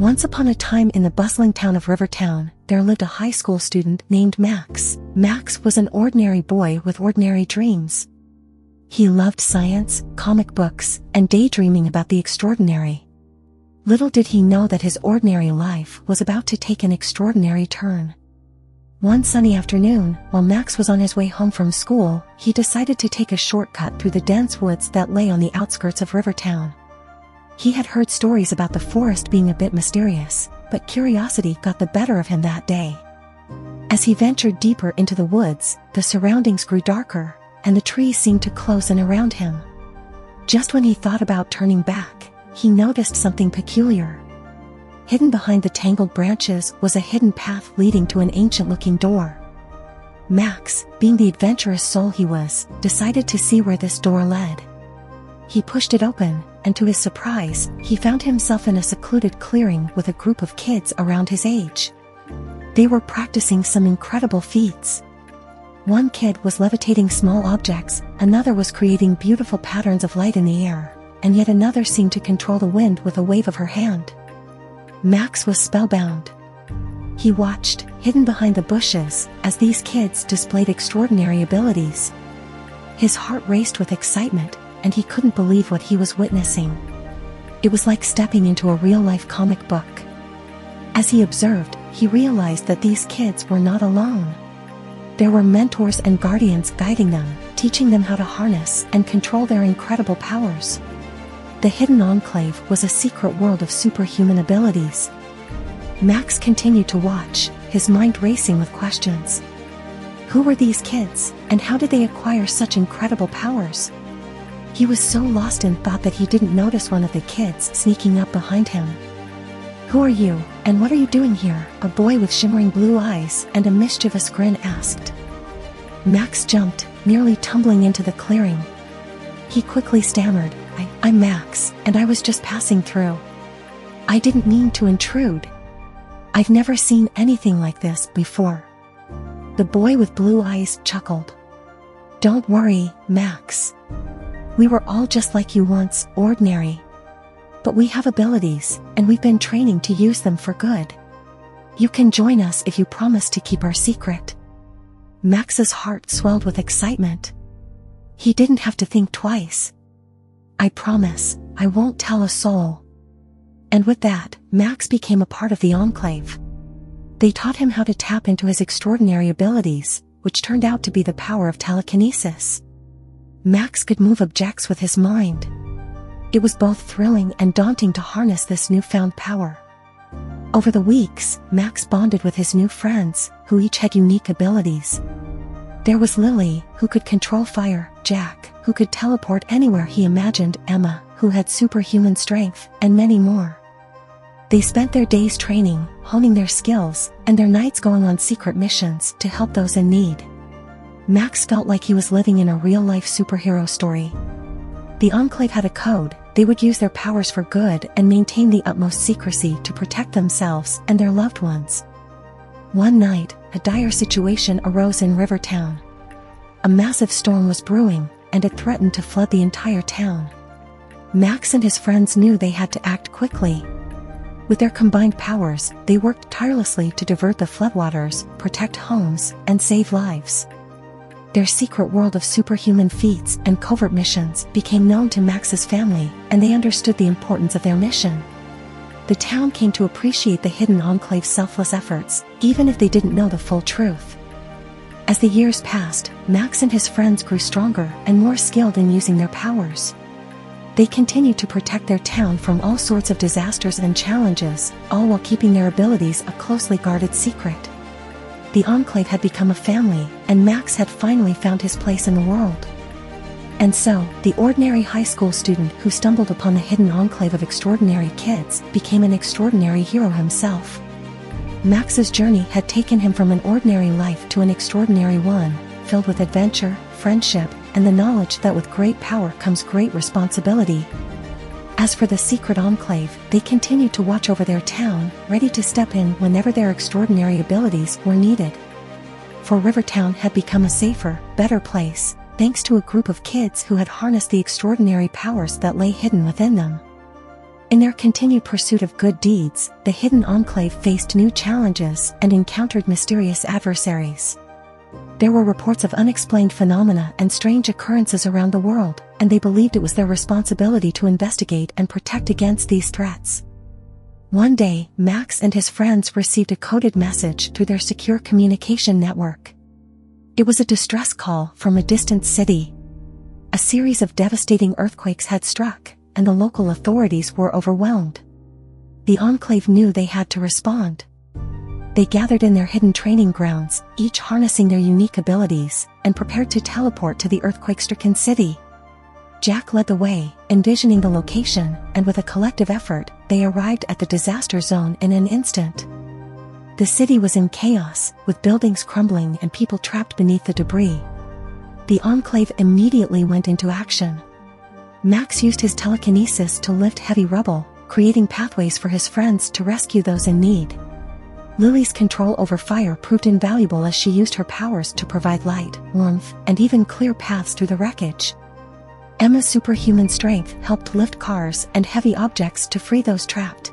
Once upon a time in the bustling town of Rivertown, there lived a high school student named Max. Max was an ordinary boy with ordinary dreams. He loved science, comic books, and daydreaming about the extraordinary. Little did he know that his ordinary life was about to take an extraordinary turn. One sunny afternoon, while Max was on his way home from school, he decided to take a shortcut through the dense woods that lay on the outskirts of Rivertown. He had heard stories about the forest being a bit mysterious, but curiosity got the better of him that day. As he ventured deeper into the woods, the surroundings grew darker, and the trees seemed to close in around him. Just when he thought about turning back, he noticed something peculiar. Hidden behind the tangled branches was a hidden path leading to an ancient-looking door. Max, being the adventurous soul he was, decided to see where this door led. He pushed it open, and to his surprise, he found himself in a secluded clearing with a group of kids around his age. They were practicing some incredible feats. One kid was levitating small objects, another was creating beautiful patterns of light in the air, and yet another seemed to control the wind with a wave of her hand. Max was spellbound. He watched, hidden behind the bushes, as these kids displayed extraordinary abilities. His heart raced with excitement, and he couldn't believe what he was witnessing. It was like stepping into a real-life comic book. As he observed, he realized that these kids were not alone. There were mentors and guardians guiding them, teaching them how to harness and control their incredible powers. The Hidden Enclave was a secret world of superhuman abilities. Max continued to watch, his mind racing with questions. Who were these kids, and how did they acquire such incredible powers? He was so lost in thought that he didn't notice one of the kids sneaking up behind him. Who are you, and what are you doing here? A boy with shimmering blue eyes and a mischievous grin asked. Max jumped, nearly tumbling into the clearing. He quickly stammered, I, I'm Max, and I was just passing through. I didn't mean to intrude. I've never seen anything like this before. The boy with blue eyes chuckled. Don't worry, Max. We were all just like you once, ordinary. But we have abilities, and we've been training to use them for good. You can join us if you promise to keep our secret. Max's heart swelled with excitement. He didn't have to think twice. I promise, I won't tell a soul. And with that, Max became a part of the Enclave. They taught him how to tap into his extraordinary abilities, which turned out to be the power of telekinesis. Max could move objects with his mind. It was both thrilling and daunting to harness this newfound power. Over the weeks, Max bonded with his new friends, who each had unique abilities. There was Lily, who could control fire, Jack, who could teleport anywhere he imagined, Emma, who had superhuman strength, and many more. They spent their days training, honing their skills, and their nights going on secret missions to help those in need. Max felt like he was living in a real-life superhero story. The Enclave had a code, they would use their powers for good and maintain the utmost secrecy to protect themselves and their loved ones. One night, a dire situation arose in Rivertown. A massive storm was brewing, and it threatened to flood the entire town. Max and his friends knew they had to act quickly. With their combined powers, they worked tirelessly to divert the floodwaters, protect homes, and save lives. Their secret world of superhuman feats and covert missions became known to Max's family, and they understood the importance of their mission. The town came to appreciate the hidden enclave's selfless efforts, even if they didn't know the full truth. As the years passed, Max and his friends grew stronger and more skilled in using their powers. They continued to protect their town from all sorts of disasters and challenges, all while keeping their abilities a closely guarded secret the Enclave had become a family, and Max had finally found his place in the world. And so, the ordinary high school student who stumbled upon the hidden enclave of extraordinary kids became an extraordinary hero himself. Max's journey had taken him from an ordinary life to an extraordinary one, filled with adventure, friendship, and the knowledge that with great power comes great responsibility. As for the secret enclave, they continued to watch over their town, ready to step in whenever their extraordinary abilities were needed. For Rivertown had become a safer, better place, thanks to a group of kids who had harnessed the extraordinary powers that lay hidden within them. In their continued pursuit of good deeds, the hidden enclave faced new challenges and encountered mysterious adversaries. There were reports of unexplained phenomena and strange occurrences around the world, and they believed it was their responsibility to investigate and protect against these threats. One day, Max and his friends received a coded message through their secure communication network. It was a distress call from a distant city. A series of devastating earthquakes had struck, and the local authorities were overwhelmed. The Enclave knew they had to respond. They gathered in their hidden training grounds, each harnessing their unique abilities, and prepared to teleport to the earthquake-stricken city. Jack led the way, envisioning the location, and with a collective effort, they arrived at the disaster zone in an instant. The city was in chaos, with buildings crumbling and people trapped beneath the debris. The Enclave immediately went into action. Max used his telekinesis to lift heavy rubble, creating pathways for his friends to rescue those in need. Lily's control over fire proved invaluable as she used her powers to provide light, warmth, and even clear paths through the wreckage. Emma's superhuman strength helped lift cars and heavy objects to free those trapped.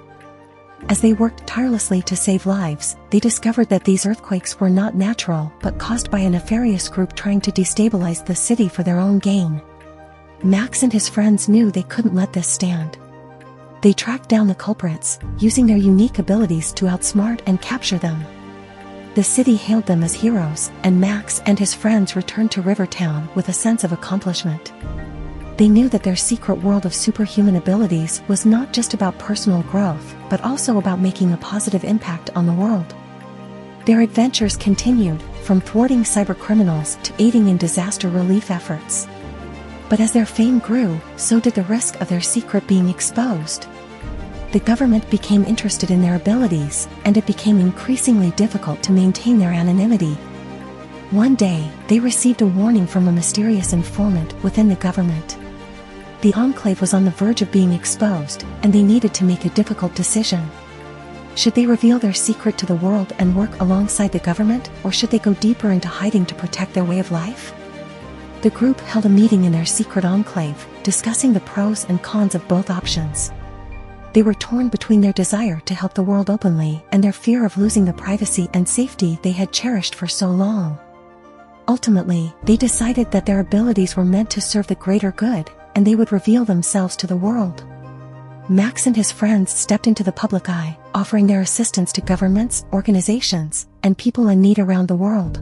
As they worked tirelessly to save lives, they discovered that these earthquakes were not natural but caused by a nefarious group trying to destabilize the city for their own gain. Max and his friends knew they couldn't let this stand. They tracked down the culprits, using their unique abilities to outsmart and capture them. The city hailed them as heroes, and Max and his friends returned to Rivertown with a sense of accomplishment. They knew that their secret world of superhuman abilities was not just about personal growth, but also about making a positive impact on the world. Their adventures continued, from thwarting cybercriminals to aiding in disaster relief efforts. But as their fame grew, so did the risk of their secret being exposed. The government became interested in their abilities, and it became increasingly difficult to maintain their anonymity. One day, they received a warning from a mysterious informant within the government. The Enclave was on the verge of being exposed, and they needed to make a difficult decision. Should they reveal their secret to the world and work alongside the government, or should they go deeper into hiding to protect their way of life? The group held a meeting in their secret enclave, discussing the pros and cons of both options. They were torn between their desire to help the world openly and their fear of losing the privacy and safety they had cherished for so long. Ultimately, they decided that their abilities were meant to serve the greater good, and they would reveal themselves to the world. Max and his friends stepped into the public eye, offering their assistance to governments, organizations, and people in need around the world.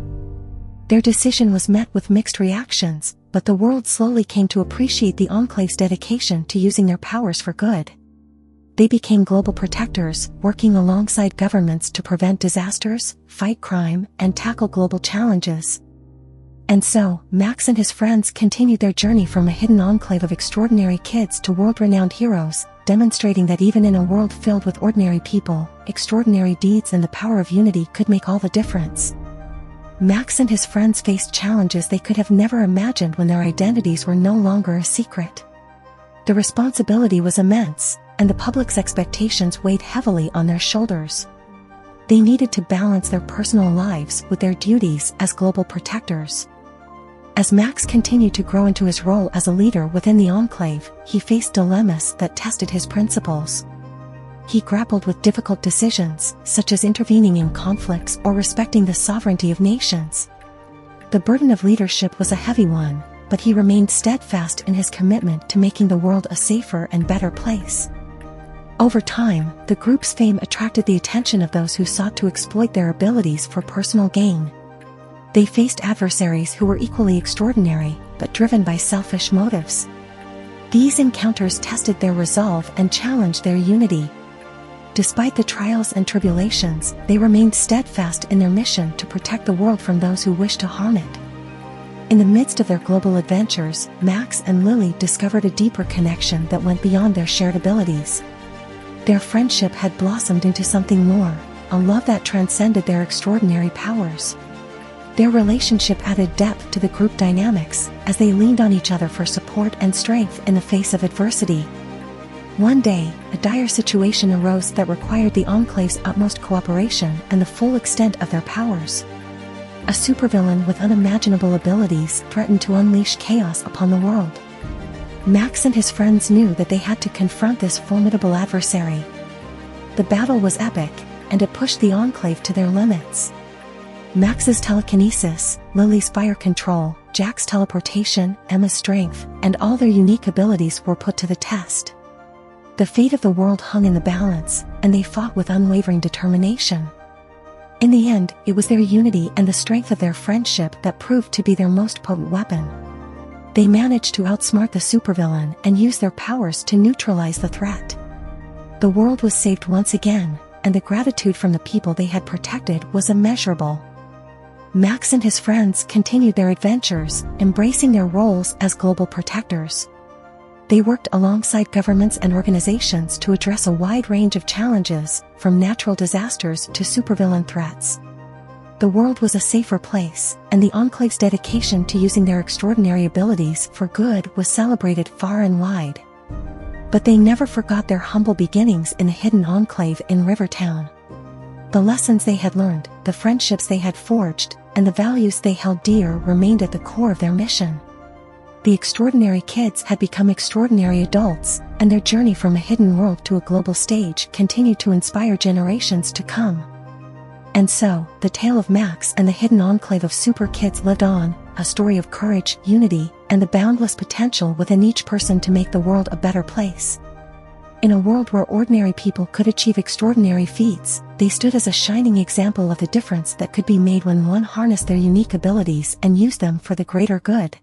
Their decision was met with mixed reactions, but the world slowly came to appreciate the Enclave's dedication to using their powers for good. They became global protectors, working alongside governments to prevent disasters, fight crime, and tackle global challenges. And so, Max and his friends continued their journey from a hidden enclave of extraordinary kids to world-renowned heroes, demonstrating that even in a world filled with ordinary people, extraordinary deeds and the power of unity could make all the difference. Max and his friends faced challenges they could have never imagined when their identities were no longer a secret. The responsibility was immense, and the public's expectations weighed heavily on their shoulders. They needed to balance their personal lives with their duties as global protectors. As Max continued to grow into his role as a leader within the Enclave, he faced dilemmas that tested his principles he grappled with difficult decisions, such as intervening in conflicts or respecting the sovereignty of nations. The burden of leadership was a heavy one, but he remained steadfast in his commitment to making the world a safer and better place. Over time, the group's fame attracted the attention of those who sought to exploit their abilities for personal gain. They faced adversaries who were equally extraordinary, but driven by selfish motives. These encounters tested their resolve and challenged their unity, Despite the trials and tribulations, they remained steadfast in their mission to protect the world from those who wish to harm it. In the midst of their global adventures, Max and Lily discovered a deeper connection that went beyond their shared abilities. Their friendship had blossomed into something more, a love that transcended their extraordinary powers. Their relationship added depth to the group dynamics, as they leaned on each other for support and strength in the face of adversity. One day, a dire situation arose that required the Enclave's utmost cooperation and the full extent of their powers. A supervillain with unimaginable abilities threatened to unleash chaos upon the world. Max and his friends knew that they had to confront this formidable adversary. The battle was epic, and it pushed the Enclave to their limits. Max's telekinesis, Lily's fire control, Jack's teleportation, Emma's strength, and all their unique abilities were put to the test. The fate of the world hung in the balance, and they fought with unwavering determination. In the end, it was their unity and the strength of their friendship that proved to be their most potent weapon. They managed to outsmart the supervillain and use their powers to neutralize the threat. The world was saved once again, and the gratitude from the people they had protected was immeasurable. Max and his friends continued their adventures, embracing their roles as global protectors. They worked alongside governments and organizations to address a wide range of challenges, from natural disasters to supervillain threats. The world was a safer place, and the Enclave's dedication to using their extraordinary abilities for good was celebrated far and wide. But they never forgot their humble beginnings in the hidden enclave in Rivertown. The lessons they had learned, the friendships they had forged, and the values they held dear remained at the core of their mission. The extraordinary kids had become extraordinary adults, and their journey from a hidden world to a global stage continued to inspire generations to come. And so, the tale of Max and the hidden enclave of super kids lived on, a story of courage, unity, and the boundless potential within each person to make the world a better place. In a world where ordinary people could achieve extraordinary feats, they stood as a shining example of the difference that could be made when one harnessed their unique abilities and used them for the greater good.